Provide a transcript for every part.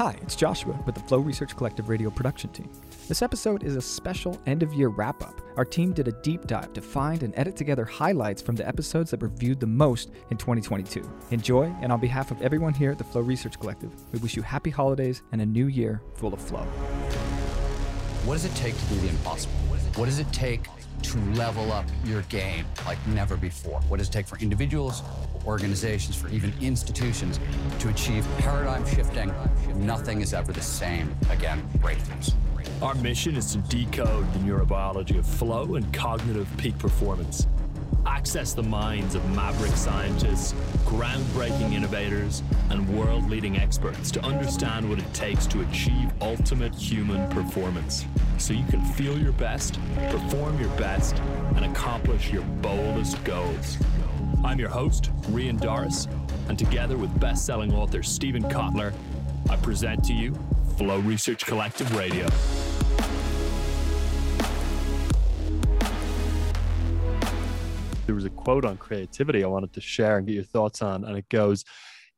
Hi, it's Joshua with the Flow Research Collective radio production team. This episode is a special end of year wrap up. Our team did a deep dive to find and edit together highlights from the episodes that were viewed the most in 2022. Enjoy, and on behalf of everyone here at the Flow Research Collective, we wish you happy holidays and a new year full of flow. What does it take to do the impossible? What does it take to level up your game like never before? What does it take for individuals, organizations, for even institutions to achieve paradigm shifting? Nothing is ever the same again. Breakthroughs. Our mission is to decode the neurobiology of flow and cognitive peak performance. Access the minds of maverick scientists, groundbreaking innovators, and world leading experts to understand what it takes to achieve ultimate human performance so you can feel your best, perform your best, and accomplish your boldest goals. I'm your host, Rian Doris, and together with best selling author Steven Kotler, I present to you Flow Research Collective Radio. there was a quote on creativity I wanted to share and get your thoughts on. And it goes,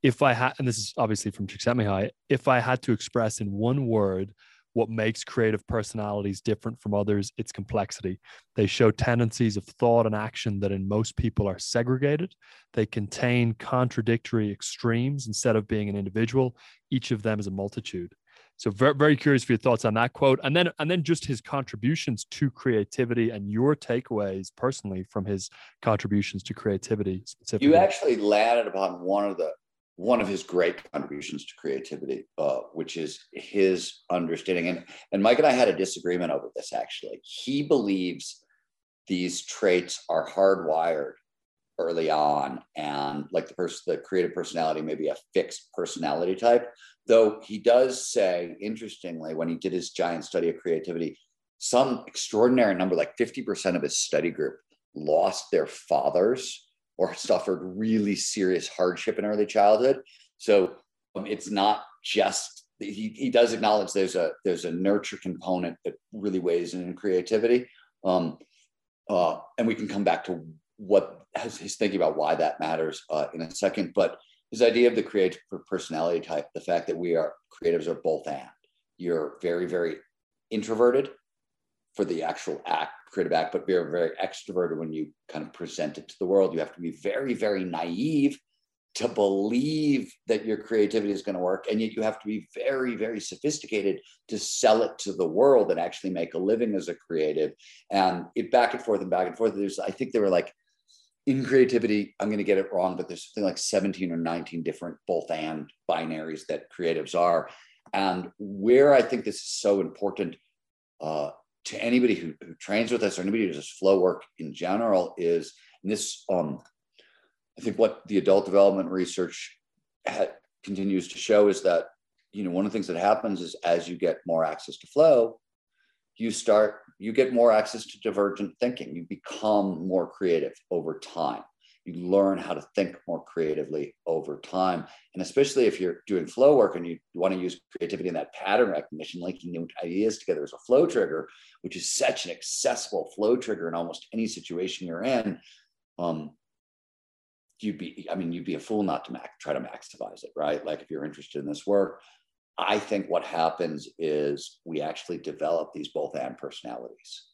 if I had, and this is obviously from Csikszentmihalyi, if I had to express in one word what makes creative personalities different from others, it's complexity. They show tendencies of thought and action that in most people are segregated. They contain contradictory extremes instead of being an individual. Each of them is a multitude. So very, very curious for your thoughts on that quote, and then and then just his contributions to creativity and your takeaways personally from his contributions to creativity specifically. You actually landed upon one of the one of his great contributions to creativity, uh, which is his understanding. And and Mike and I had a disagreement over this. Actually, he believes these traits are hardwired early on and like the person the creative personality may be a fixed personality type though he does say interestingly when he did his giant study of creativity some extraordinary number like 50% of his study group lost their fathers or suffered really serious hardship in early childhood so um, it's not just he, he does acknowledge there's a there's a nurture component that really weighs in creativity um, uh, and we can come back to what his thinking about why that matters uh, in a second. But his idea of the creative personality type, the fact that we are creatives are both and. You're very, very introverted for the actual act, creative act, but very, very extroverted when you kind of present it to the world. You have to be very, very naive to believe that your creativity is going to work. And yet you have to be very, very sophisticated to sell it to the world and actually make a living as a creative. And it back and forth and back and forth. There's, I think there were like in creativity, I'm going to get it wrong, but there's something like 17 or 19 different both and binaries that creatives are. And where I think this is so important uh, to anybody who, who, trains with us or anybody who does flow work in general is this. Um, I think what the adult development research ha- continues to show is that you know one of the things that happens is as you get more access to flow, you start you get more access to divergent thinking. You become more creative over time. You learn how to think more creatively over time. And especially if you're doing flow work and you want to use creativity in that pattern recognition, linking new ideas together as a flow trigger, which is such an accessible flow trigger in almost any situation you're in. Um, you'd be, I mean, you'd be a fool not to try to maximize it, right? Like if you're interested in this work, I think what happens is we actually develop these both and personalities.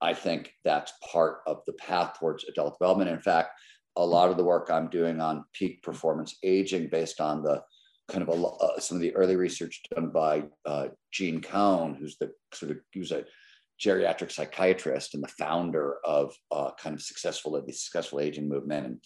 I think that's part of the path towards adult development. In fact, a lot of the work I'm doing on peak performance aging, based on the kind of a, uh, some of the early research done by uh, Gene Cohen, who's the sort of was a geriatric psychiatrist and the founder of uh, kind of successful the successful aging movement, and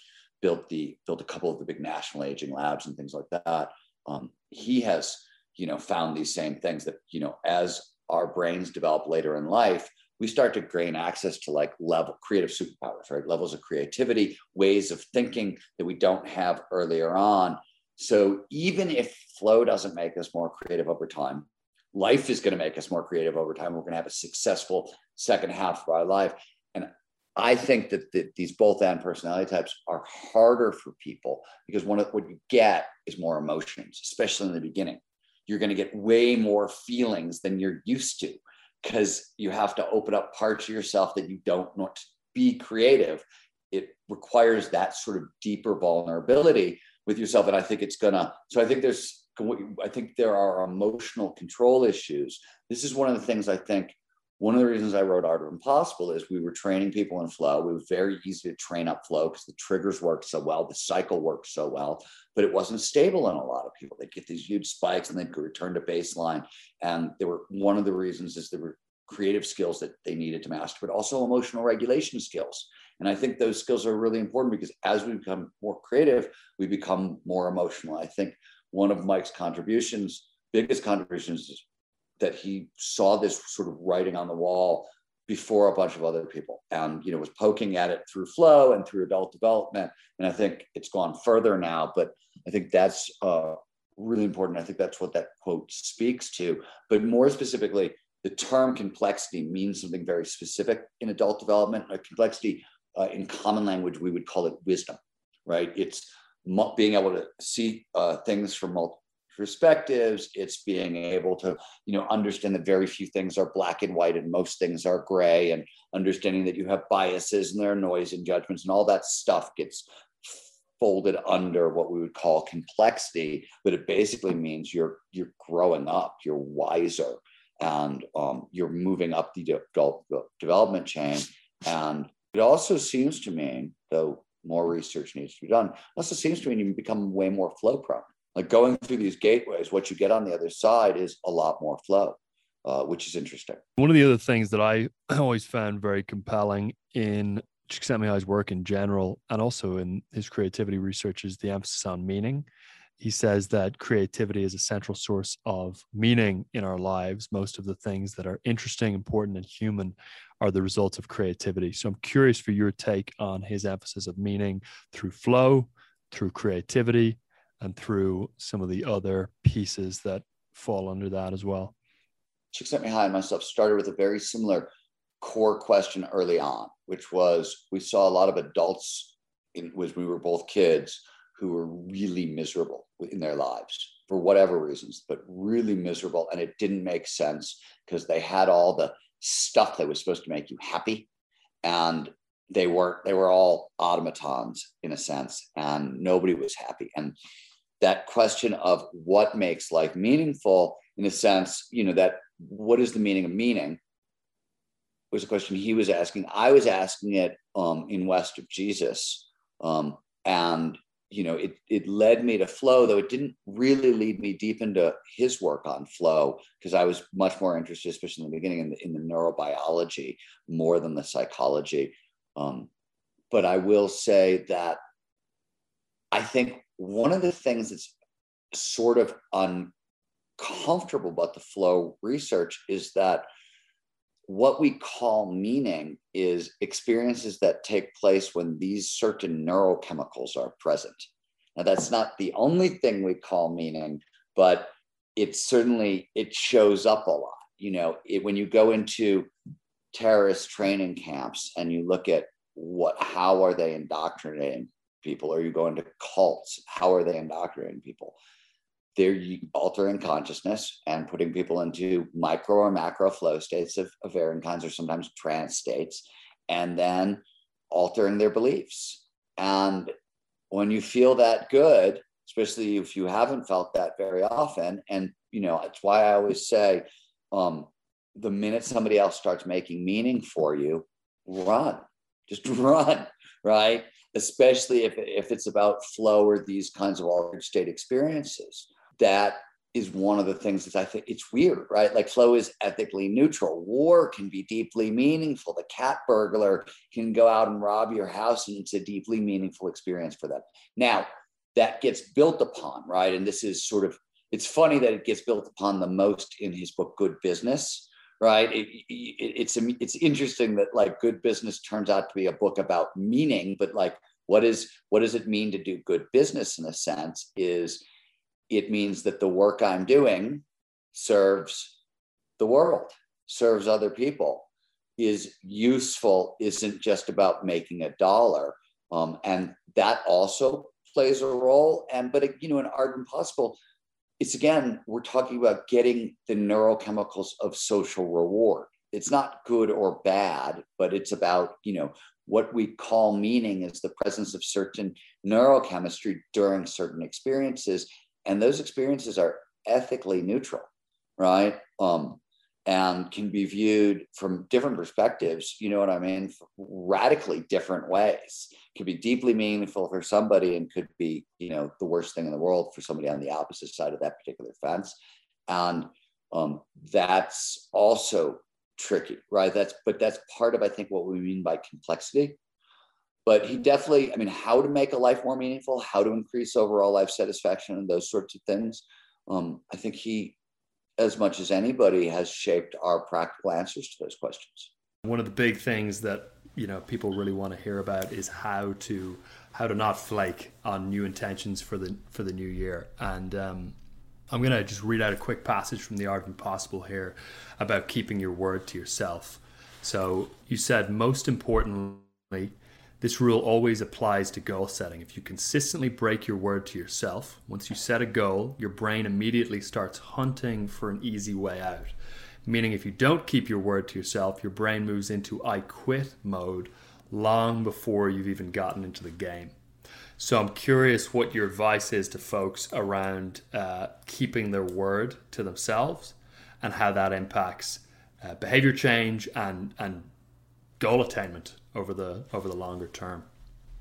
built the built a couple of the big national aging labs and things like that. Um, he has you know, found these same things that, you know, as our brains develop later in life, we start to gain access to like level creative superpowers, right? Levels of creativity, ways of thinking that we don't have earlier on. So even if flow doesn't make us more creative over time, life is going to make us more creative over time. We're going to have a successful second half of our life. And I think that the, these both and personality types are harder for people because one of what you get is more emotions, especially in the beginning you're going to get way more feelings than you're used to because you have to open up parts of yourself that you don't want to be creative. It requires that sort of deeper vulnerability with yourself. And I think it's gonna, so I think there's I think there are emotional control issues. This is one of the things I think one of the reasons I wrote Art of Impossible is we were training people in flow. It was very easy to train up flow because the triggers worked so well, the cycle worked so well, but it wasn't stable in a lot of people. They'd get these huge spikes and they'd return to baseline. And they were one of the reasons is there were creative skills that they needed to master, but also emotional regulation skills. And I think those skills are really important because as we become more creative, we become more emotional. I think one of Mike's contributions, biggest contributions, is that he saw this sort of writing on the wall before a bunch of other people. And you know was poking at it through flow and through adult development. And i think it's gone further now but i think that's uh, really important. I think that's what that quote speaks to. But more specifically the term complexity means something very specific in adult development a complexity uh, in common language we would call it wisdom right? It's being able to see uh, things from multiple perspectives it's being able to you know understand that very few things are black and white and most things are gray and understanding that you have biases and there are noise and judgments and all that stuff gets folded under what we would call complexity but it basically means you're you're growing up you're wiser and um, you're moving up the de- development chain. And it also seems to mean though more research needs to be done also seems to mean you become way more flow prone like going through these gateways, what you get on the other side is a lot more flow, uh, which is interesting. One of the other things that I always found very compelling in Csikszentmihalyi's work in general, and also in his creativity research, is the emphasis on meaning. He says that creativity is a central source of meaning in our lives. Most of the things that are interesting, important, and human are the results of creativity. So I'm curious for your take on his emphasis of meaning through flow, through creativity, and through some of the other pieces that fall under that as well. Csikszentmihalyi and myself started with a very similar core question early on, which was we saw a lot of adults in, was we were both kids who were really miserable in their lives for whatever reasons, but really miserable. And it didn't make sense because they had all the stuff that was supposed to make you happy. And they weren't, they were all automatons in a sense, and nobody was happy. And that question of what makes life meaningful in a sense you know that what is the meaning of meaning was a question he was asking i was asking it um, in west of jesus um, and you know it, it led me to flow though it didn't really lead me deep into his work on flow because i was much more interested especially in the beginning in the, in the neurobiology more than the psychology um, but i will say that i think one of the things that's sort of uncomfortable about the flow research is that what we call meaning is experiences that take place when these certain neurochemicals are present. Now that's not the only thing we call meaning, but it certainly it shows up a lot. You know, it, when you go into terrorist training camps and you look at what how are they indoctrinating people? Are you going to cults? How are they indoctrinating people? They're altering consciousness and putting people into micro or macro flow states of, of varying kinds, or sometimes trance states, and then altering their beliefs. And when you feel that good, especially if you haven't felt that very often, and you know, it's why I always say, um, the minute somebody else starts making meaning for you, run, just run, right? especially if, if it's about flow or these kinds of altered state experiences. That is one of the things that I think it's weird, right? Like flow is ethically neutral. War can be deeply meaningful. The cat burglar can go out and rob your house, and it's a deeply meaningful experience for them. Now, that gets built upon, right? And this is sort of, it's funny that it gets built upon the most in his book, Good Business, right? It, it, it's it's interesting that like good business turns out to be a book about meaning, but like what is what does it mean to do good business in a sense? Is it means that the work I'm doing serves the world, serves other people, is useful, isn't just about making a dollar, um, and that also plays a role. And but you know, in Art Impossible, it's again, we're talking about getting the neurochemicals of social reward. It's not good or bad, but it's about, you know, what we call meaning is the presence of certain neurochemistry during certain experiences. and those experiences are ethically neutral, right? Um, and can be viewed from different perspectives. You know what I mean? Radically different ways. Could be deeply meaningful for somebody, and could be, you know, the worst thing in the world for somebody on the opposite side of that particular fence. And um, that's also tricky, right? That's but that's part of I think what we mean by complexity. But he definitely, I mean, how to make a life more meaningful, how to increase overall life satisfaction, and those sorts of things. Um, I think he, as much as anybody, has shaped our practical answers to those questions. One of the big things that you know people really want to hear about is how to how to not flake on new intentions for the for the new year and um, I'm going to just read out a quick passage from The Art of Impossible here about keeping your word to yourself. So you said, most importantly, this rule always applies to goal setting. If you consistently break your word to yourself, once you set a goal, your brain immediately starts hunting for an easy way out. Meaning, if you don't keep your word to yourself, your brain moves into I quit mode long before you've even gotten into the game. So I'm curious what your advice is to folks around uh, keeping their word to themselves and how that impacts uh, behavior change and and goal attainment over the over the longer term.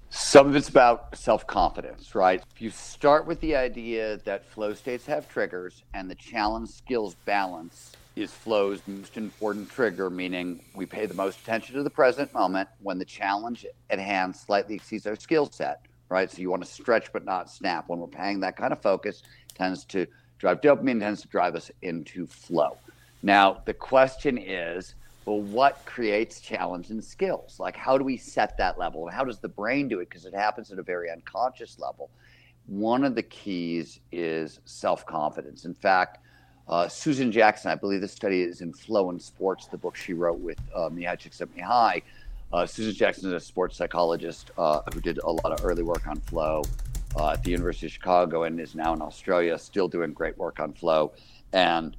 Some of it's about self confidence, right? If you start with the idea that flow states have triggers and the challenge skills balance is flow's most important trigger, meaning we pay the most attention to the present moment when the challenge at hand slightly exceeds our skill set right? So you want to stretch but not snap. When we're paying that kind of focus, tends to drive dopamine, tends to drive us into flow. Now, the question is, well, what creates challenge and skills? Like, how do we set that level? And how does the brain do it? Because it happens at a very unconscious level. One of the keys is self confidence. In fact, uh, Susan Jackson, I believe this study is in Flow and Sports, the book she wrote with uh, Mihaly Csikszentmihalyi, uh, Susan Jackson is a sports psychologist uh, who did a lot of early work on flow uh, at the University of Chicago and is now in Australia, still doing great work on flow. And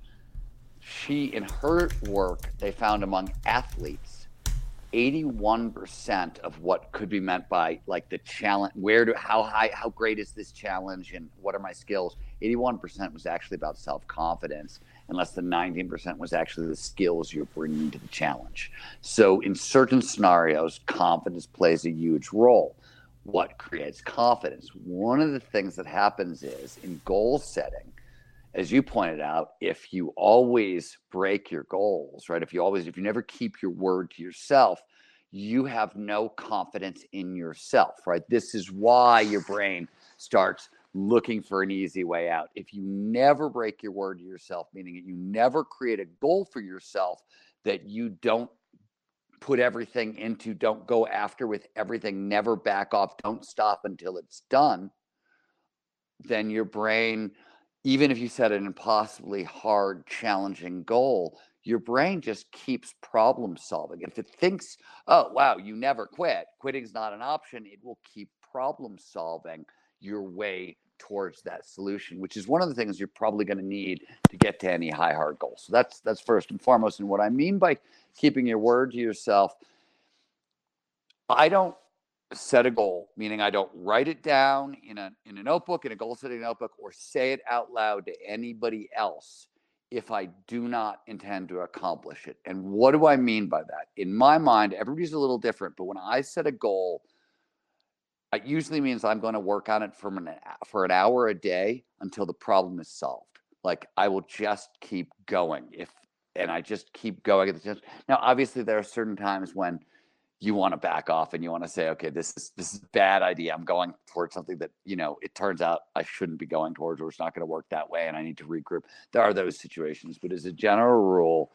she, in her work, they found among athletes, 81% of what could be meant by like the challenge, where do, how high, how great is this challenge and what are my skills? 81% was actually about self confidence and less than 19% was actually the skills you're bringing to the challenge. So, in certain scenarios, confidence plays a huge role. What creates confidence? One of the things that happens is in goal setting, as you pointed out, if you always break your goals, right? If you always, if you never keep your word to yourself, you have no confidence in yourself, right? This is why your brain starts looking for an easy way out. If you never break your word to yourself, meaning that you never create a goal for yourself that you don't put everything into, don't go after with everything, never back off, don't stop until it's done, then your brain, even if you set an impossibly hard, challenging goal, your brain just keeps problem solving. If it thinks, oh, wow, you never quit, quitting's not an option, it will keep problem solving your way towards that solution, which is one of the things you're probably going to need to get to any high hard goal. So that's that's first and foremost. And what I mean by keeping your word to yourself, I don't set a goal, meaning I don't write it down in a in a notebook, in a goal setting notebook, or say it out loud to anybody else if I do not intend to accomplish it. And what do I mean by that? In my mind, everybody's a little different, but when I set a goal, it usually means I'm going to work on it for an, for an hour a day until the problem is solved. Like I will just keep going if, and I just keep going. Now, obviously, there are certain times when you want to back off and you want to say, okay, this is this is a bad idea. I'm going towards something that you know it turns out I shouldn't be going towards, or it's not going to work that way, and I need to regroup. There are those situations, but as a general rule,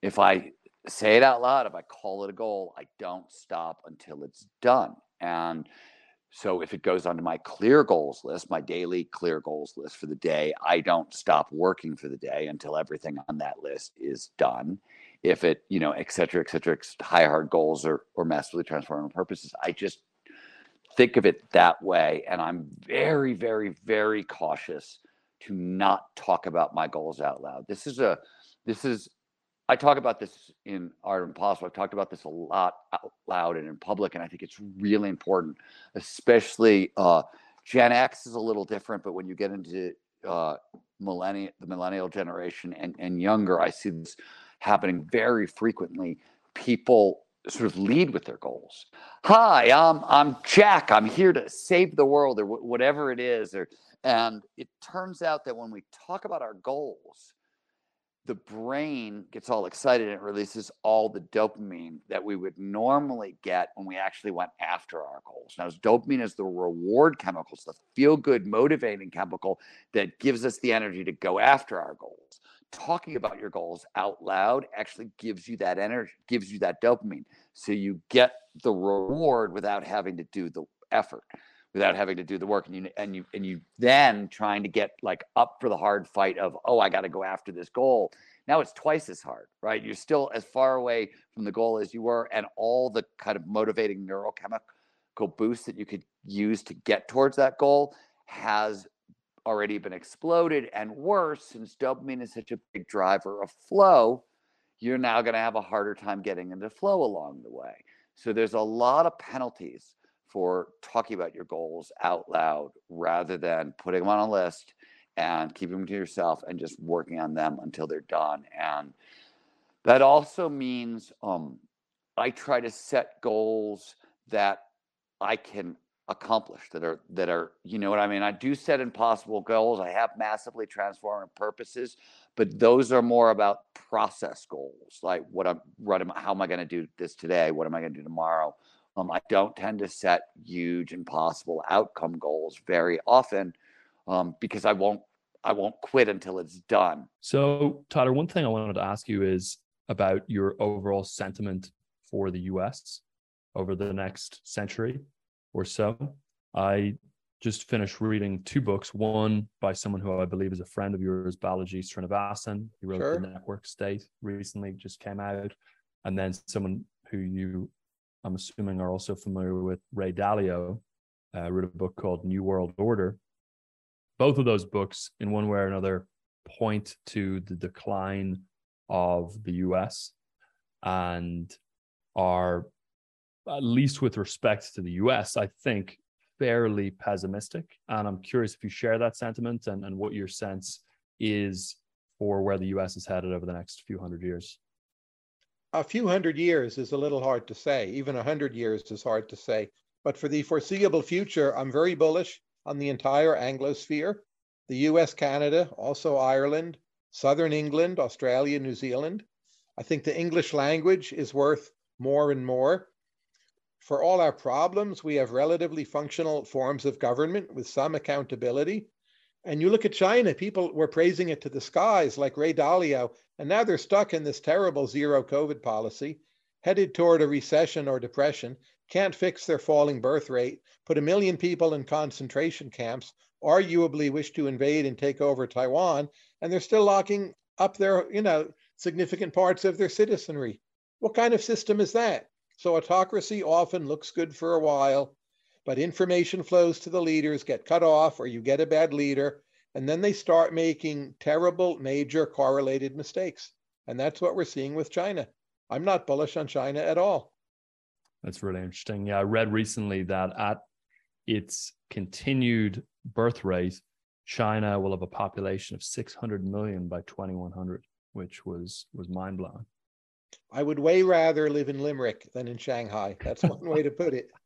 if I say it out loud, if I call it a goal, I don't stop until it's done. And so if it goes onto my clear goals list, my daily clear goals list for the day, I don't stop working for the day until everything on that list is done. If it, you know, et cetera, et cetera, high hard goals or or massively transformative purposes, I just think of it that way. And I'm very, very, very cautious to not talk about my goals out loud. This is a this is I talk about this in Art Impossible. I've talked about this a lot out loud and in public, and I think it's really important, especially uh, Gen X is a little different, but when you get into uh, millennial, the millennial generation and, and younger, I see this happening very frequently. People sort of lead with their goals. Hi, I'm I'm Jack. I'm here to save the world, or wh- whatever it is. Or and it turns out that when we talk about our goals, the brain gets all excited and it releases all the dopamine that we would normally get when we actually went after our goals. Now, dopamine is the reward chemical, it's the feel good, motivating chemical that gives us the energy to go after our goals. Talking about your goals out loud actually gives you that energy, gives you that dopamine. So you get the reward without having to do the effort without having to do the work and you and you and you then trying to get like up for the hard fight of oh i got to go after this goal now it's twice as hard right you're still as far away from the goal as you were and all the kind of motivating neurochemical boost that you could use to get towards that goal has already been exploded and worse since dopamine is such a big driver of flow you're now going to have a harder time getting into flow along the way so there's a lot of penalties for talking about your goals out loud rather than putting them on a list and keeping them to yourself and just working on them until they're done. And that also means um, I try to set goals that I can accomplish that are that are you know what I mean. I do set impossible goals. I have massively transformative purposes, but those are more about process goals, like what I'm what am how am I going to do this today? What am I going to do tomorrow? Um, I don't tend to set huge, impossible outcome goals very often um, because I won't I won't quit until it's done. So, Tyler, one thing I wanted to ask you is about your overall sentiment for the US over the next century or so. I just finished reading two books, one by someone who I believe is a friend of yours, Balaji Srinivasan. He wrote sure. The Network State recently, just came out. And then someone who you I'm assuming are also familiar with Ray Dalio, uh, wrote a book called New World Order. Both of those books, in one way or another, point to the decline of the US and are, at least with respect to the US, I think fairly pessimistic. And I'm curious if you share that sentiment and, and what your sense is for where the US is headed over the next few hundred years a few hundred years is a little hard to say. Even a hundred years is hard to say. But for the foreseeable future, I'm very bullish on the entire Anglosphere, the US, Canada, also Ireland, Southern England, Australia, New Zealand. I think the English language is worth more and more. For all our problems, we have relatively functional forms of government with some accountability. And you look at China, people were praising it to the skies, like Ray Dalio, and now they're stuck in this terrible zero COVID policy, headed toward a recession or depression, can't fix their falling birth rate, put a million people in concentration camps, arguably wish to invade and take over Taiwan, and they're still locking up their, you know, significant parts of their citizenry. What kind of system is that? So autocracy often looks good for a while, but information flows to the leaders, get cut off, or you get a bad leader, and then they start making terrible, major correlated mistakes. And that's what we're seeing with China. I'm not bullish on China at all. That's really interesting. Yeah, I read recently that at its continued birth rate, China will have a population of 600 million by 2100, which was was mind blowing. I would way rather live in Limerick than in Shanghai. That's one way to put it.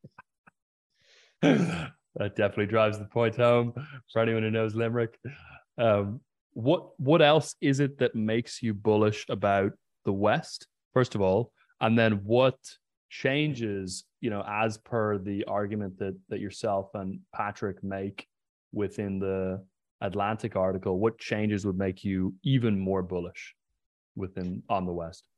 that definitely drives the point home for anyone who knows Limerick. Um, what what else is it that makes you bullish about the West, first of all, and then what changes, you know, as per the argument that that yourself and Patrick make within the Atlantic article, what changes would make you even more bullish within on the West?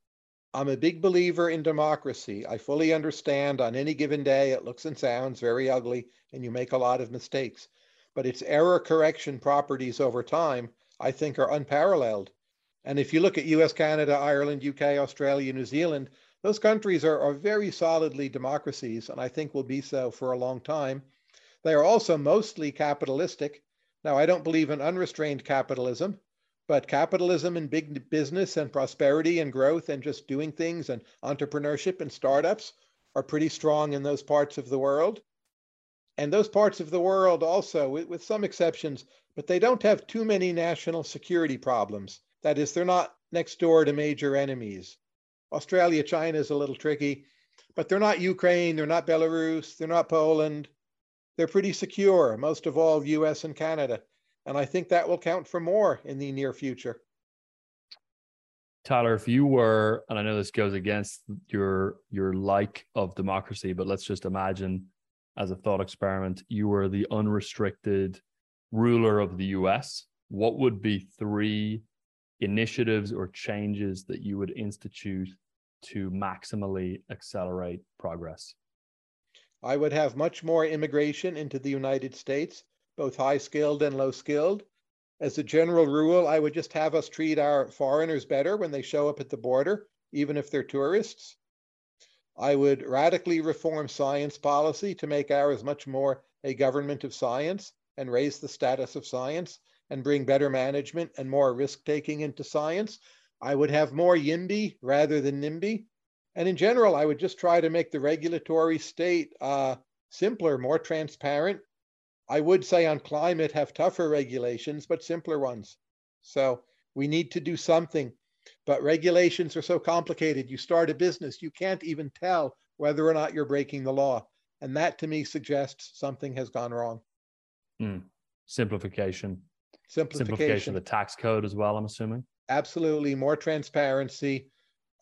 I'm a big believer in democracy. I fully understand on any given day it looks and sounds very ugly and you make a lot of mistakes. But its error correction properties over time, I think, are unparalleled. And if you look at US, Canada, Ireland, UK, Australia, New Zealand, those countries are, are very solidly democracies, and I think will be so for a long time. They are also mostly capitalistic. Now, I don't believe in unrestrained capitalism. But capitalism and big business and prosperity and growth and just doing things and entrepreneurship and startups are pretty strong in those parts of the world. And those parts of the world also, with, with some exceptions, but they don't have too many national security problems. That is, they're not next door to major enemies. Australia, China is a little tricky, but they're not Ukraine, they're not Belarus, they're not Poland. They're pretty secure, most of all, US and Canada. And I think that will count for more in the near future. Tyler, if you were, and I know this goes against your your like of democracy, but let's just imagine as a thought experiment, you were the unrestricted ruler of the US, what would be three initiatives or changes that you would institute to maximally accelerate progress? I would have much more immigration into the United States, both high skilled and low skilled. As a general rule, I would just have us treat our foreigners better when they show up at the border, even if they're tourists. I would radically reform science policy to make ours much more a government of science and raise the status of science and bring better management and more risk taking into science. I would have more YIMBY rather than NIMBY. And in general, I would just try to make the regulatory state uh, simpler, more transparent. I would say on climate, have tougher regulations, but simpler ones. So we need to do something. But regulations are so complicated. You start a business, you can't even tell whether or not you're breaking the law. And that to me suggests something has gone wrong. Mm. Simplification. Simplification. Simplification of the tax code as well, I'm assuming. Absolutely. More transparency.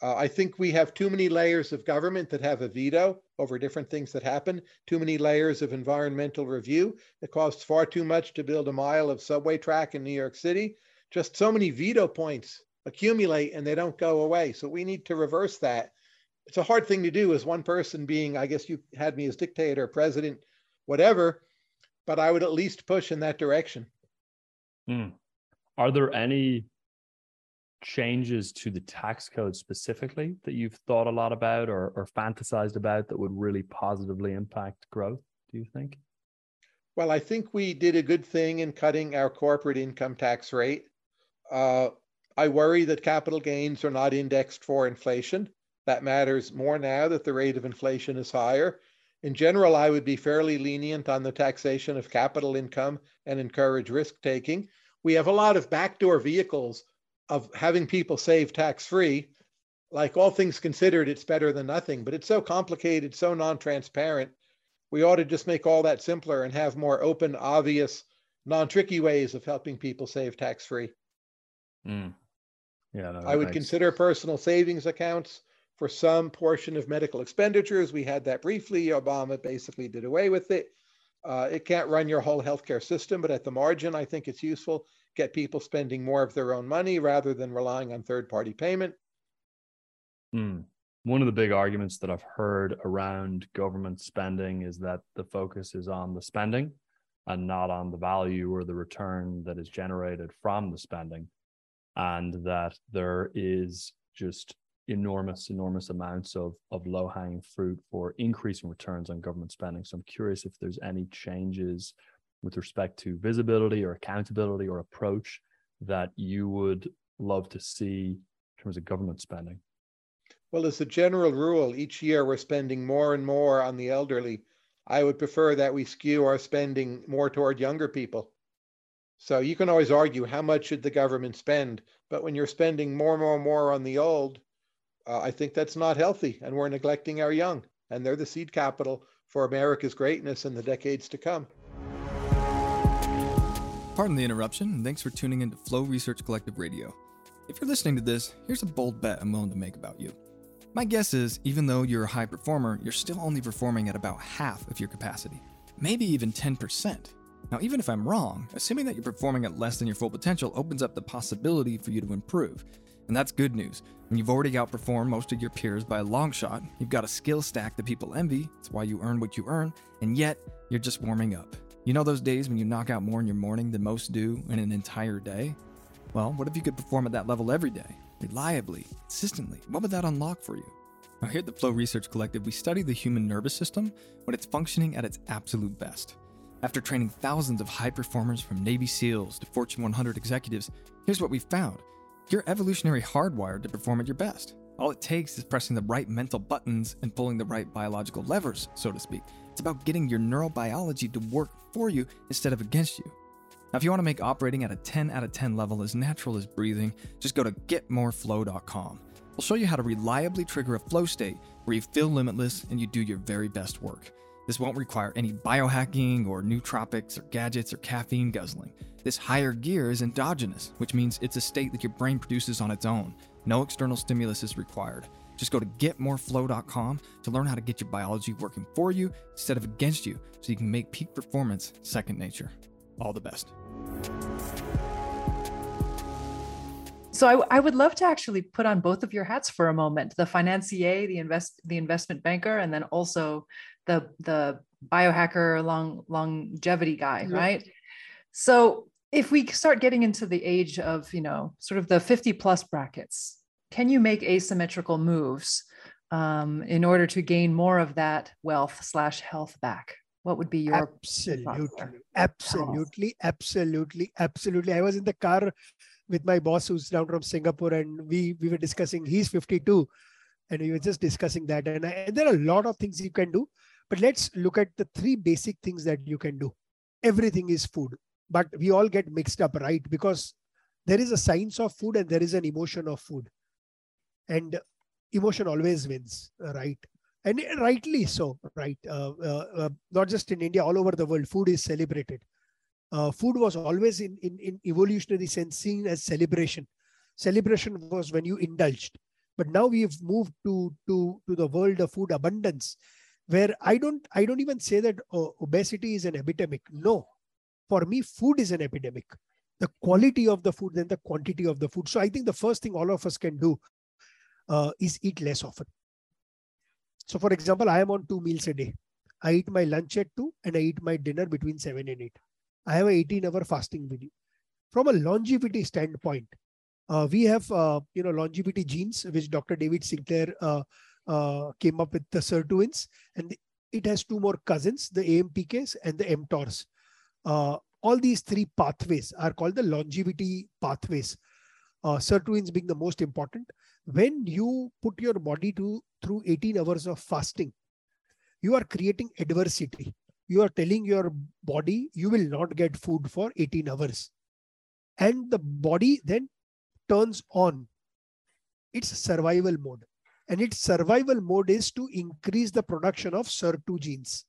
Uh, I think we have too many layers of government that have a veto over different things that happen, too many layers of environmental review. It costs far too much to build a mile of subway track in New York City. Just so many veto points accumulate and they don't go away. So we need to reverse that. It's a hard thing to do as one person being, I guess you had me as dictator, president, whatever but I would at least push in that direction. Mm. Are there any changes to the tax code specifically that you've thought a lot about or, or fantasized about that would really positively impact growth, do you think? Well, I think we did a good thing in cutting our corporate income tax rate. Uh, I worry that capital gains are not indexed for inflation. That matters more now that the rate of inflation is higher. In general, I would be fairly lenient on the taxation of capital income and encourage risk taking. We have a lot of backdoor vehicles of having people save tax free. Like all things considered, it's better than nothing, but it's so complicated, so non transparent. We ought to just make all that simpler and have more open, obvious, non tricky ways of helping people save tax free. Mm. Yeah, no, I would makes... consider personal savings accounts for some portion of medical expenditures. We had that briefly. Obama basically did away with it. Uh, it can't run your whole healthcare system, but at the margin, I think it's useful. Get people spending more of their own money rather than relying on third party payment. Mm. One of the big arguments that I've heard around government spending is that the focus is on the spending and not on the value or the return that is generated from the spending. And that there is just enormous, enormous amounts of, of low hanging fruit for increasing returns on government spending. So I'm curious if there's any changes with respect to visibility or accountability or approach that you would love to see in terms of government spending. Well, as a general rule, each year we're spending more and more on the elderly. I would prefer that we skew our spending more toward younger people. So you can always argue how much should the government spend, but when you're spending more and more and more on the old, uh, I think that's not healthy, and we're neglecting our young, and they're the seed capital for America's greatness in the decades to come. Pardon the interruption, and thanks for tuning in to Flow Research Collective Radio. If you're listening to this, here's a bold bet I'm willing to make about you. My guess is, even though you're a high performer, you're still only performing at about half of your capacity, maybe even 10%. Now, even if I'm wrong, assuming that you're performing at less than your full potential opens up the possibility for you to improve. And that's good news. When you've already outperformed most of your peers by a long shot, you've got a skill stack that people envy, it's why you earn what you earn, and yet you're just warming up. You know those days when you knock out more in your morning than most do in an entire day? Well, what if you could perform at that level every day, reliably, consistently? What would that unlock for you? Now, here at the Flow Research Collective, we study the human nervous system when it's functioning at its absolute best. After training thousands of high performers from Navy SEALs to Fortune 100 executives, here's what we found you're evolutionary hardwired to perform at your best. All it takes is pressing the right mental buttons and pulling the right biological levers, so to speak. It's about getting your neurobiology to work for you instead of against you. Now, if you want to make operating at a 10 out of 10 level as natural as breathing, just go to getmoreflow.com. We'll show you how to reliably trigger a flow state where you feel limitless and you do your very best work. This won't require any biohacking or nootropics or gadgets or caffeine guzzling. This higher gear is endogenous, which means it's a state that your brain produces on its own. No external stimulus is required. Just go to getmoreflow.com to learn how to get your biology working for you instead of against you so you can make peak performance second nature. All the best. So I, I, would love to actually put on both of your hats for a moment: the financier, the invest, the investment banker, and then also the the biohacker, long longevity guy, yeah. right? So if we start getting into the age of you know sort of the 50 plus brackets, can you make asymmetrical moves um, in order to gain more of that wealth slash health back? What would be your absolutely, absolutely, absolutely, absolutely? I was in the car with my boss who's down from Singapore, and we we were discussing. He's 52, and we were just discussing that. And, I, and there are a lot of things you can do, but let's look at the three basic things that you can do. Everything is food, but we all get mixed up, right? Because there is a science of food and there is an emotion of food, and emotion always wins, right? and rightly so, right? Uh, uh, uh, not just in India, all over the world, food is celebrated. Uh, food was always in, in, in evolutionary sense seen as celebration. Celebration was when you indulged, but now we've moved to to to the world of food abundance, where I don't I don't even say that uh, obesity is an epidemic. No, for me, food is an epidemic. The quality of the food than the quantity of the food. So I think the first thing all of us can do uh, is eat less often so for example, I am on two meals a day. I eat my lunch at 2 and I eat my dinner between 7 and 8. I have a 18 hour fasting video. From a longevity standpoint, uh, we have uh, you know longevity genes which Dr. David Sinclair uh, uh, came up with the sirtuins and it has two more cousins, the AMPKs and the mTORs. Uh, all these three pathways are called the longevity pathways. Uh, sirtuins being the most important. When you put your body to through 18 hours of fasting you are creating adversity. You are telling your body you will not get food for 18 hours. And the body then turns on its survival mode. And its survival mode is to increase the production of SIR2 genes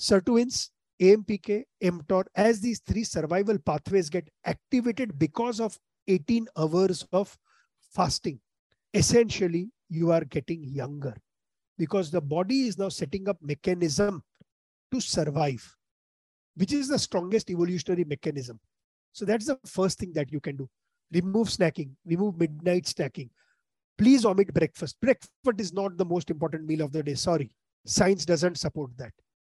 sirtuins AMPK, mTOR, as these three survival pathways get activated because of 18 hours of fasting essentially you are getting younger. Because the body is now setting up mechanism to survive which is the strongest evolutionary mechanism. So that's the first thing that you can do. Remove snacking remove midnight snacking. Please omit breakfast. Breakfast is not the most important meal of the day. Sorry science doesn't support that.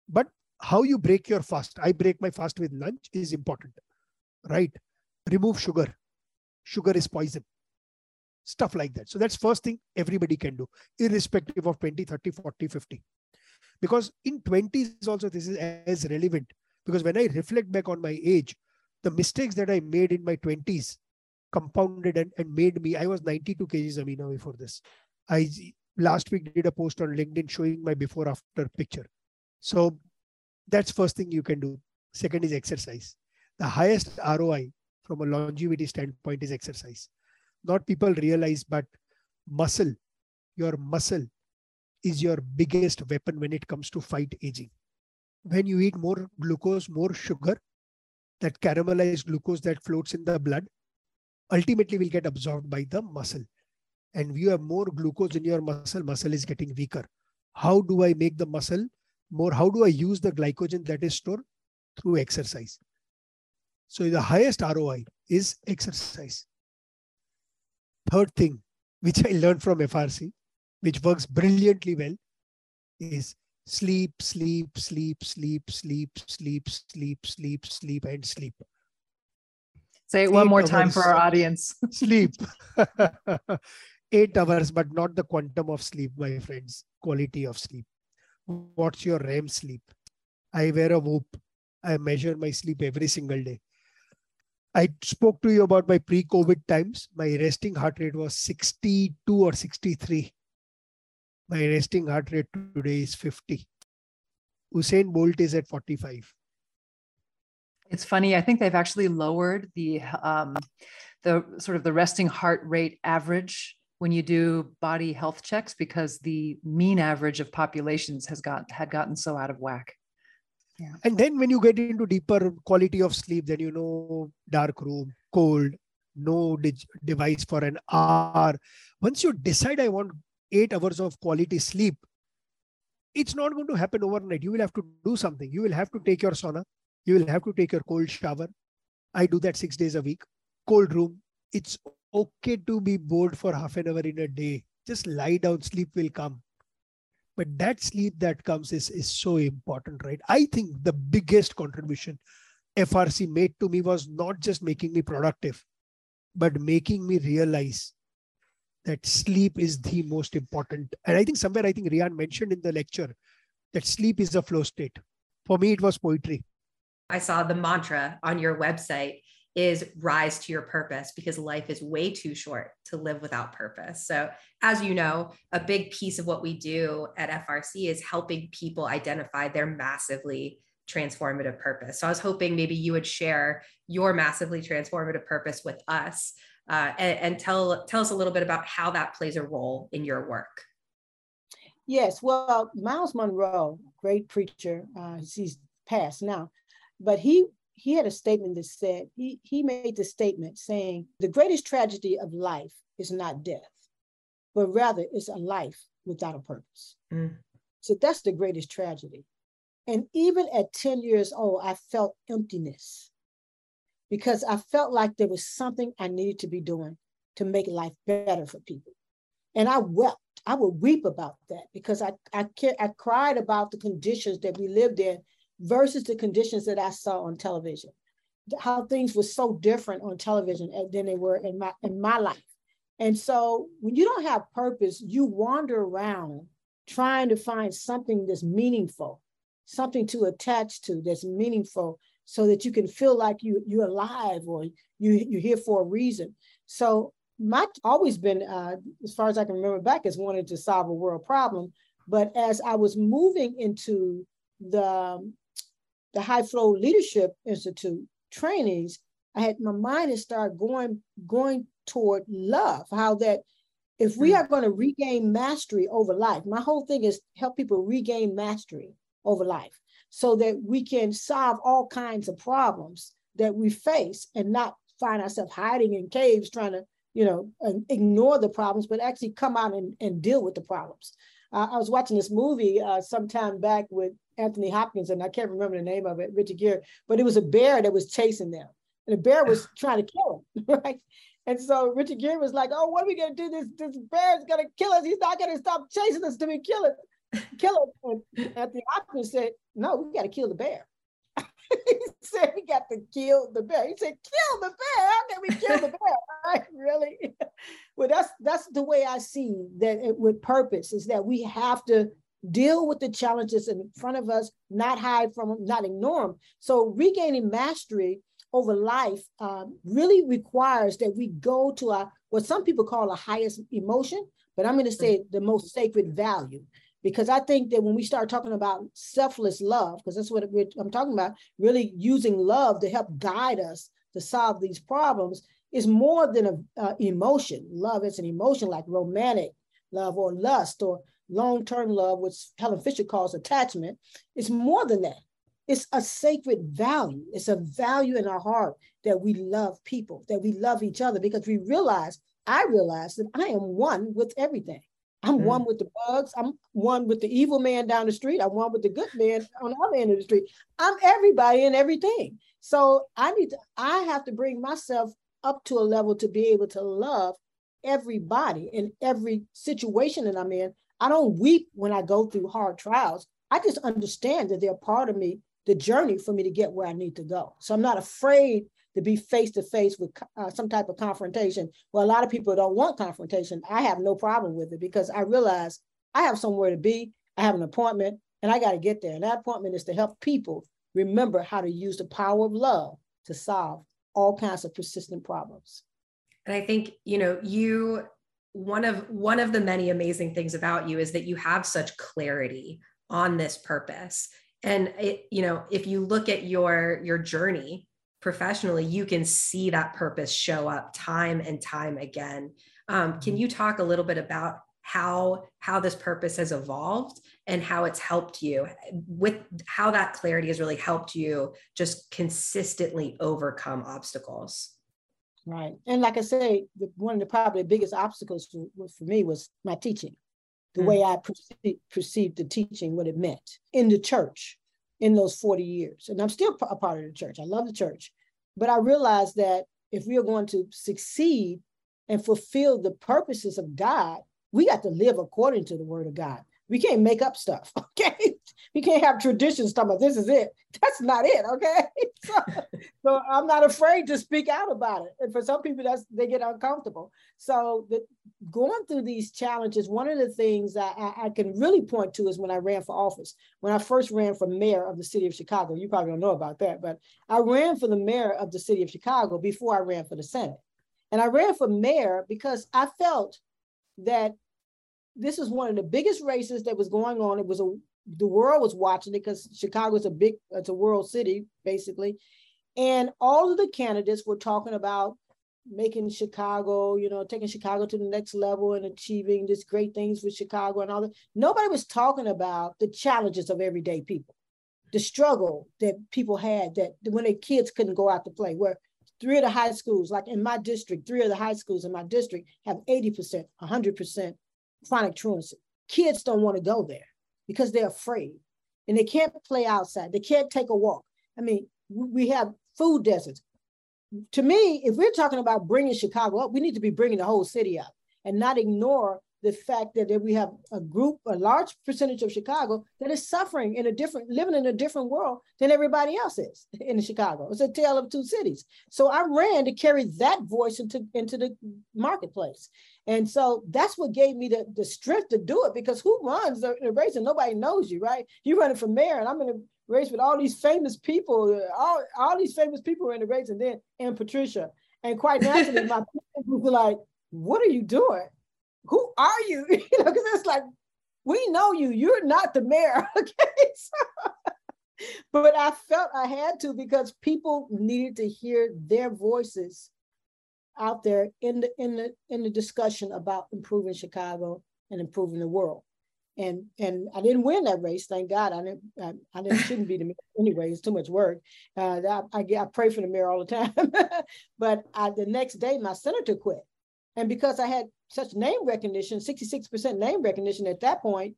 But how you break your fast i break my fast with lunch is important right? Remove sugar. Sugar is poison. Stuff like that. So that's first thing everybody can do irrespective of 20 30 40 50 because in 20s also this is as relevant because when i reflect back on my age the mistakes that i made in my 20s compounded and, and made me i was 92 kgs amina before this. I last week did a post on linkedin showing my before after picture. So that's first thing you can do second is exercise the highest roi from a longevity standpoint is exercise not people realize, but muscle, your muscle is your biggest weapon when it comes to fight aging. When you eat more glucose, more sugar, that caramelized glucose that floats in the blood ultimately will get absorbed by the muscle. And you have more glucose in your muscle, muscle is getting weaker. How do I make the muscle more? How do I use the glycogen that is stored? Through exercise. So the highest ROI is exercise. Third thing, which I learned from FRC, which works brilliantly well, is sleep, sleep, sleep, sleep, sleep, sleep, sleep, sleep, sleep, and sleep. Say it one more time for our audience. sleep. Eight hours, but not the quantum of sleep, my friends. Quality of sleep. What's your REM sleep? I wear a Whoop. I measure my sleep every single day. I spoke to you about my pre COVID times. My resting heart rate was 62 or 63. My resting heart rate today is 50. Usain Bolt is at 45. It's funny. I think they've actually lowered the um, the sort of the resting heart rate average when you do body health checks because the mean average of populations has got had gotten so out of whack. Yeah. And then when you get into deeper quality of sleep, then you know dark room, cold, no device for an hour. Once you decide I want eight hours of quality sleep, it's not going to happen overnight. You will have to do something. You will have to take your sauna. You will have to take your cold shower. I do that six days a week. Cold room. It's okay to be bored for half an hour in a day. Just lie down, sleep will come. But that sleep that comes is, is so important, right? I think the biggest contribution FRC made to me was not just making me productive, but making me realize that sleep is the most important. And I think somewhere I think Rian mentioned in the lecture that sleep is a flow state. For me, it was poetry. I saw the mantra on your website is rise to your purpose because life is way too short to live without purpose. So, as you know, a big piece of what we do at FRC is helping people identify their massively transformative purpose. So, I was hoping maybe you would share your massively transformative purpose with us uh, and, and tell, tell us a little bit about how that plays a role in your work. Yes, well, Myles Munroe, great preacher, uh, he's passed now, but he he had a statement that said, he, he made the statement saying, the greatest tragedy of life is not death, but rather it's a life without a purpose. Mm. So that's the greatest tragedy. And even at 10 years old, I felt emptiness because I felt like there was something I needed to be doing to make life better for people. And I wept. I would weep about that because I, I, I cried about the conditions that we lived in versus the conditions that I saw on television. How things were so different on television than they were in my in my life. And so when you don't have purpose, you wander around trying to find something that's meaningful, something to attach to that's meaningful so that you can feel like you you're alive or you you're here for a reason. So my always been uh, as far as I can remember back is wanting to solve a world problem. But as I was moving into the the High Flow Leadership Institute trainings, I had my mind had started going going toward love. How that if we hmm. are going to regain mastery over life, my whole thing is help people regain mastery over life, so that we can solve all kinds of problems that we face and not find ourselves hiding in caves trying to you know ignore the problems, but actually come out and, and deal with the problems. Uh, I was watching this movie uh, sometime back with Anthony Hopkins, and I can't remember the name of it, Richard Gere, but it was a bear that was chasing them. And the bear was trying to kill him, right? And so Richard Gere was like, oh, what are we gonna do? This this bear is gonna kill us. He's not gonna stop chasing us to be kill it, kill it. And Anthony Hopkins said, no, we gotta kill the bear. he said we got to kill the bear. He said, kill the bear. How can we kill the bear? right? Really? well, that's that's the way I see that it, with purpose is that we have to deal with the challenges in front of us, not hide from them, not ignore them. So regaining mastery over life um, really requires that we go to our what some people call a highest emotion, but I'm going to say the most sacred value. Because I think that when we start talking about selfless love, because that's what I'm talking about, really using love to help guide us to solve these problems is more than an emotion. Love is an emotion like romantic love or lust or long-term love, which Helen Fisher calls attachment, is more than that. It's a sacred value. It's a value in our heart that we love people, that we love each other, because we realize, I realize that I am one with everything. I'm mm. one with the bugs. I'm one with the evil man down the street. I'm one with the good man on the other end of the street. I'm everybody and everything. So I need to, I have to bring myself up to a level to be able to love everybody in every situation that I'm in I don't weep when I go through hard trials. I just understand that they're part of me, the journey for me to get where I need to go. So I'm not afraid to be face to face with uh, some type of confrontation. Well, a lot of people don't want confrontation. I have no problem with it because I realize I have somewhere to be. I have an appointment and I got to get there. And that appointment is to help people remember how to use the power of love to solve all kinds of persistent problems. And I think, you know, you one of one of the many amazing things about you is that you have such clarity on this purpose. And it you know if you look at your your journey professionally you can see that purpose show up time and time again. Um, can mm-hmm. you talk a little bit about how how this purpose has evolved and how it's helped you with how that clarity has really helped you just consistently overcome obstacles right. And like i say the, one of the probably biggest obstacles for, for me was my teaching. The mm. way i perceived, perceived the teaching what it meant in the church in those 40 years. And i'm still a part of the church. I love the church. But i realized that if we are going to succeed and fulfill the purposes of god we got to live according to the word of God. We can't make up stuff, okay? We can't have traditions talking about this is it. That's not it, okay? So, so, I'm not afraid to speak out about it. And for some people, that's they get uncomfortable. So the, going through these challenges, one of the things that I, I can really point to is when I ran for office. When I first ran for mayor of the city of Chicago, you probably don't know about that, but I ran for the mayor of the city of Chicago before I ran for the Senate. And I ran for mayor because I felt that this is one of the biggest races that was going on. It was a the world was watching it because Chicago is a big, it's a world city basically, and all of the candidates were talking about making Chicago, you know, taking Chicago to the next level and achieving this great things with Chicago and all that. Nobody was talking about the challenges of everyday people, the struggle that people had that when their kids couldn't go out to play, where three of the high schools, like in my district, three of the high schools in my district have 80%, 100% chronic truancy. Kids don't want to go there because they're afraid and they can't play outside. They can't take a walk. I mean, we have food deserts. To me, if we're talking about bringing Chicago up, we need to be bringing the whole city up and not ignore the fact that, that we have a group, a large percentage of Chicago that is suffering in a different, living in a different world than everybody else is in Chicago. It's a tale of two cities. So I ran to carry that voice into, into the marketplace. And so that's what gave me the, the strength to do it because who runs the, the race and nobody knows you, right? You're running for mayor and I'm in a race with all these famous people, all, all these famous people are in the race and then and Patricia. And quite naturally, my people were like, what are you doing? Who are you? you know, because it's like, we know you, you're not the mayor. Okay. So, but I felt I had to because people needed to hear their voices out there in the in the in the discussion about improving Chicago and improving the world. And and I didn't win that race, thank God. I didn't I, I didn't shouldn't be the mayor anyway. It's too much work. Uh, I, I, I pray for the mayor all the time. but I, the next day, my senator quit, and because I had such name recognition, 66% name recognition at that point,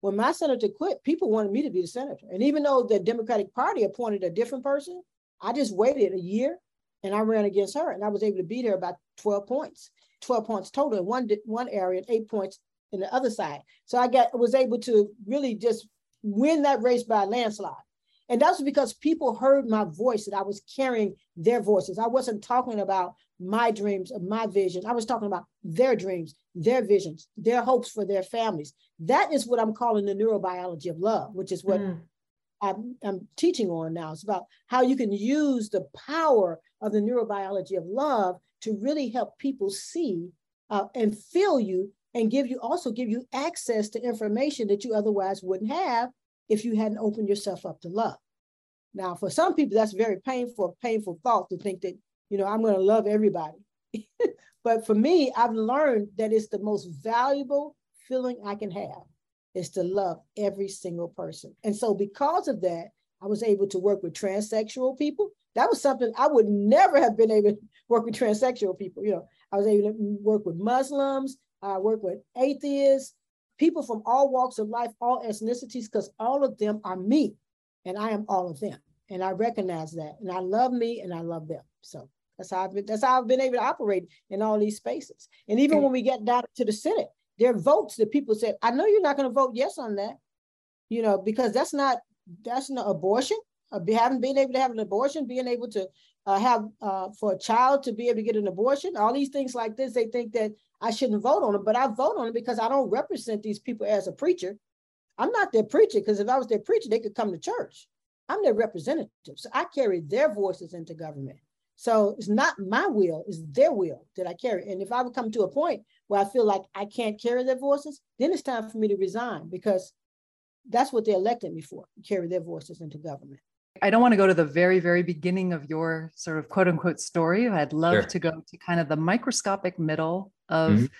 when my senator quit, people wanted me to be the senator. And even though the Democratic Party appointed a different person, I just waited a year and I ran against her and I was able to beat her about 12 points, 12 points total in one, one area and eight points in the other side. So I got was able to really just win that race by a landslide. And that was because people heard my voice that I was carrying their voices. I wasn't talking about my dreams my vision. I was talking about their dreams, their visions, their hopes for their families. That is what I'm calling the neurobiology of love, which is what mm. I'm, I'm, teaching on now. It's about how you can use the power of the neurobiology of love to really help people see uh, and feel you and give you also give you access to information that you otherwise wouldn't have if you hadn't opened yourself up to love. Now, for some people, that's very painful, painful thought to think that you know, I'm going to love everybody. but for me, I've learned that it's the most valuable feeling I can have is to love every single person. And so because of that, I was able to work with transsexual people. That was something I would never have been able to work with transsexual people. You know, I was able to work with Muslims, I work with atheists, people from all walks of life, all ethnicities, because all of them are me and I am all of them. And I recognize that. And I love me and I love them. So that's how I've been, that's how I've been able to operate in all these spaces. And even when we get down to the Senate, there are votes that people said, I know you're not going to vote yes on that, you know, because that's not that's not abortion. Uh, having been able to have an abortion, being able to uh, have uh, for a child to be able to get an abortion, all these things like this, they think that I shouldn't vote on it, but I vote on it because I don't represent these people as a preacher. I'm not their preacher because if I was their preacher, they could come to church. I'm their representative. So I carry their voices into government. So it's not my will, it's their will that I carry. And if I would come to a point where I feel like I can't carry their voices, then it's time for me to resign because that's what they elected me for, carry their voices into government. I don't want to go to the very, very beginning of your sort of quote unquote story. I'd love Sure. to go to kind of the microscopic middle of Mhm.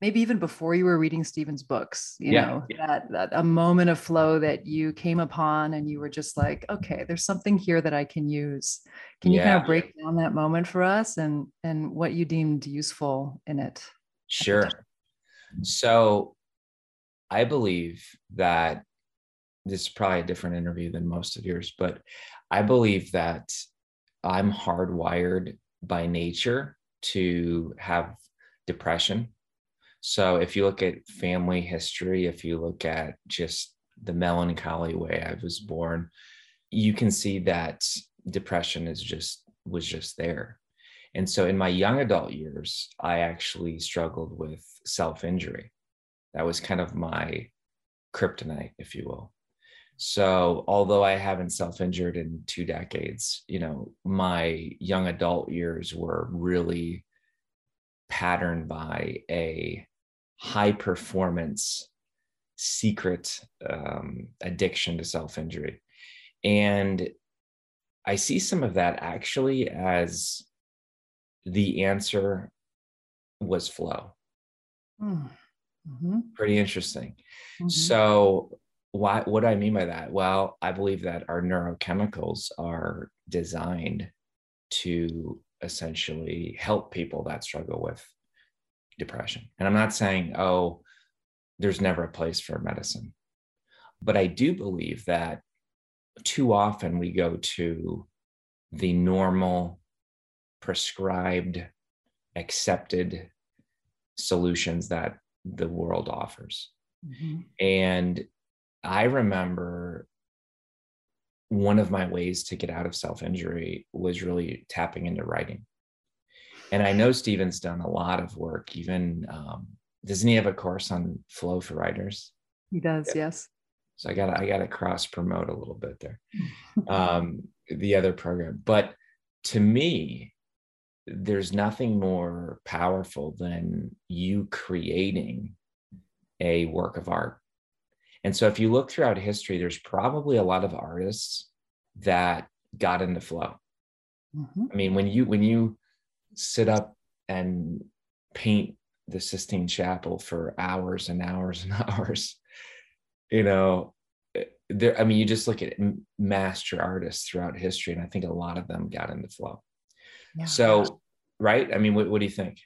maybe even before you were reading Steven's books, you Yeah, know, that, that a moment of flow that you came upon and you were just like, okay, there's something here that I can use. Can you kind of break down that moment for us and and what you deemed useful in it? Sure. So I believe that this is probably a different interview than most of yours, but I believe that I'm hardwired by nature to have depression. So if you look at family history, if you look at just the melancholy way I was born, you can see that depression is just was just there. And so in my young adult years, I actually struggled with self injury. That was kind of my kryptonite, if you will. So, although I haven't self injured in two decades, you know, my young adult years were really patterned by a high performance secret um, addiction to self injury. And I see some of that actually as the answer was flow. Mm. Mhm. Pretty interesting. Mhm. So, why, what do I mean by that? Well, I believe that our neurochemicals are designed to essentially help people that struggle with depression. And I'm not saying, oh, there's never a place for medicine. But I do believe that too often we go to the normal, prescribed, accepted solutions that the world offers. Mhm. And I remember one of my ways to get out of self injury was really tapping into writing. And I know Steven's done a lot of work, even um, doesn't he have a course on flow for writers? He does, yes. So I got I got to cross promote a little bit there. um, the other program, but to me, there's nothing more powerful than you creating a work of art. And so if you look throughout history, there's probably a lot of artists that got into flow. Mhm. I mean, when you when you sit up and paint the Sistine Chapel for hours and hours and hours, you know, eh, there. I mean, you just look at master artists throughout history, and I think a lot of them got into flow. Yeah. So, right? I mean, what, what do you think?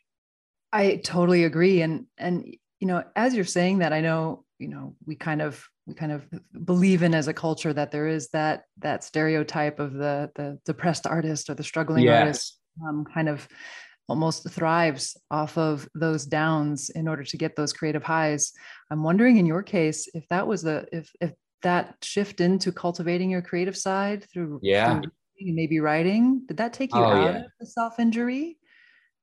I totally agree. And and you know, as you're saying that, I know, you know, we kind of we kind of believe in as a culture that there is that that stereotype of the the depressed artist or the struggling artist um, kind of almost thrives off of those downs in order to get those creative highs. I'm wondering in your case if that was the if if that shift into cultivating your creative side through, Yeah. through maybe writing, did that take you Oh, out yeah. of the self-injury?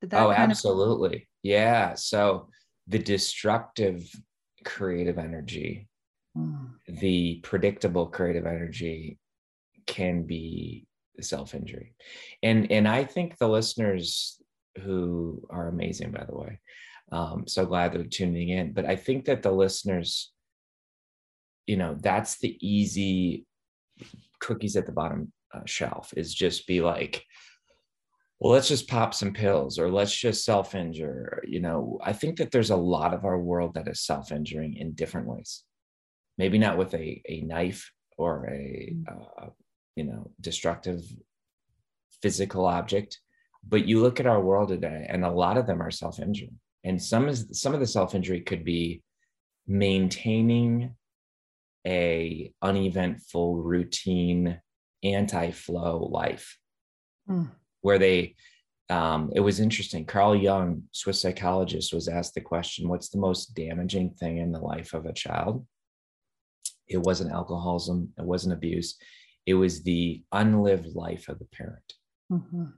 Did that oh, kind of absolutely. Yeah. So the destructive creative energy, Mm, the predictable creative energy can be self-injury. And and I think the listeners who are amazing, by the way. Um, so glad they're tuning in. But I think that the listeners, you know, that's the easy cookies at the bottom uh, shelf is just be like, well, let's just pop some pills or let's just self injure. You know, I think that there's a lot of our world that is self injuring in different ways. Maybe not with a, a knife or a, uh, you know, destructive physical object, but you look at our world today and a lot of them are self injuring. And some is some of the self injury could be maintaining a uneventful routine anti-flow life Mm. Where they um, it was interesting. Carl jung swiss psychologist was asked the question what's the most damaging thing in the life of a child? It wasn't alcoholism. It wasn't abuse. It was the unlived life of the parent. Mhm.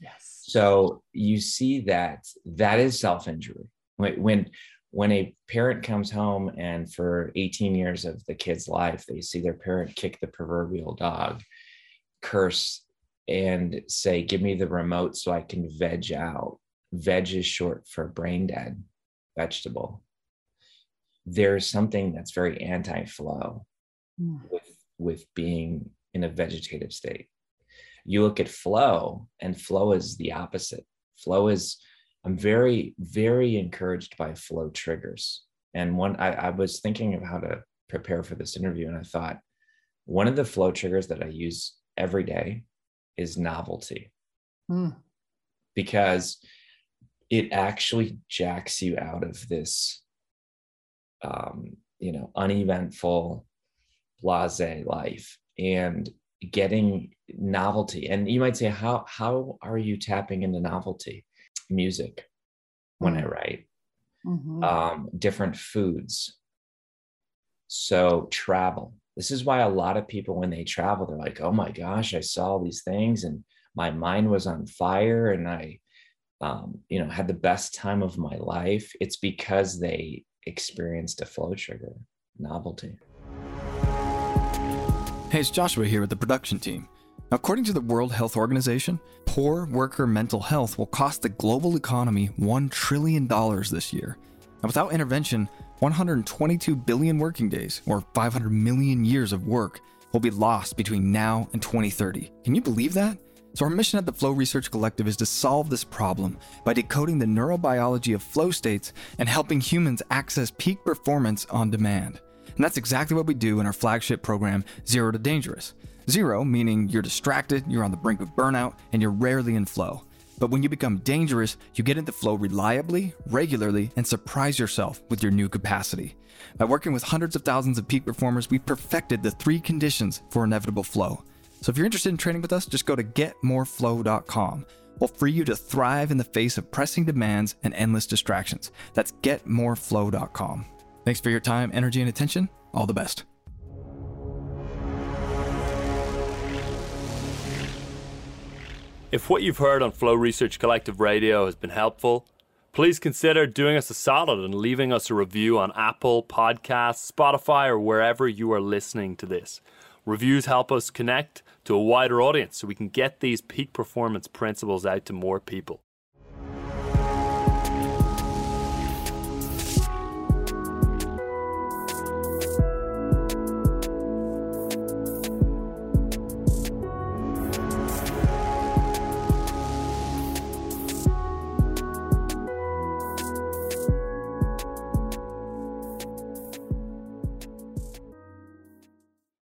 Yes. so you see that that is self-injury. When when when a parent comes home and for 18 years of the kid's life they see their parent kick the proverbial dog curse and say give me the remote so i can veg out veg is short for brain dead vegetable there's something that's very anti-flow mm. with with being in a vegetative state. You look at flow, and flow is the opposite. Flow is I'm very, very encouraged by flow triggers. And one, I, I was thinking of how to prepare for this interview, and I thought one of the flow triggers that I use every day is novelty. Mm. Because it actually jacks you out of this um, you know uneventful blase life and getting novelty and you might say how how are you tapping into novelty music when mm-hmm. I write, mm-hmm. um, different foods. So, travel. This is why a lot of people, when they travel, they're like, oh my gosh, I saw all these things and my mind was on fire and I, um, you know, had the best time of my life. It's because they experienced a flow trigger, novelty. Hey, it's Joshua here with the production team. According to the World Health Organization, poor worker mental health will cost the global economy $1 trillion this year. And without intervention, 122 billion working days, or 500 million years of work, will be lost between now and 2030. Can you believe that? So, our mission at the Flow Research Collective is to solve this problem by decoding the neurobiology of flow states and helping humans access peak performance on demand. And that's exactly what we do in our flagship program, Zero to Dangerous. Zero, meaning you're distracted, you're on the brink of burnout, and you're rarely in flow. But when you become dangerous, you get into flow reliably, regularly, and surprise yourself with your new capacity. By working with hundreds of thousands of peak performers, we perfected the three conditions for inevitable flow. So if you're interested in training with us, just go to getmoreflow.com. We'll free you to thrive in the face of pressing demands and endless distractions. That's getmoreflow.com. Thanks for your time, energy, and attention. All the best. If what you've heard on Flow Research Collective Radio has been helpful, please consider doing us a solid and leaving us a review on Apple Podcasts, Spotify, or wherever you are listening to this. Reviews help us connect to a wider audience so we can get these peak performance principles out to more people.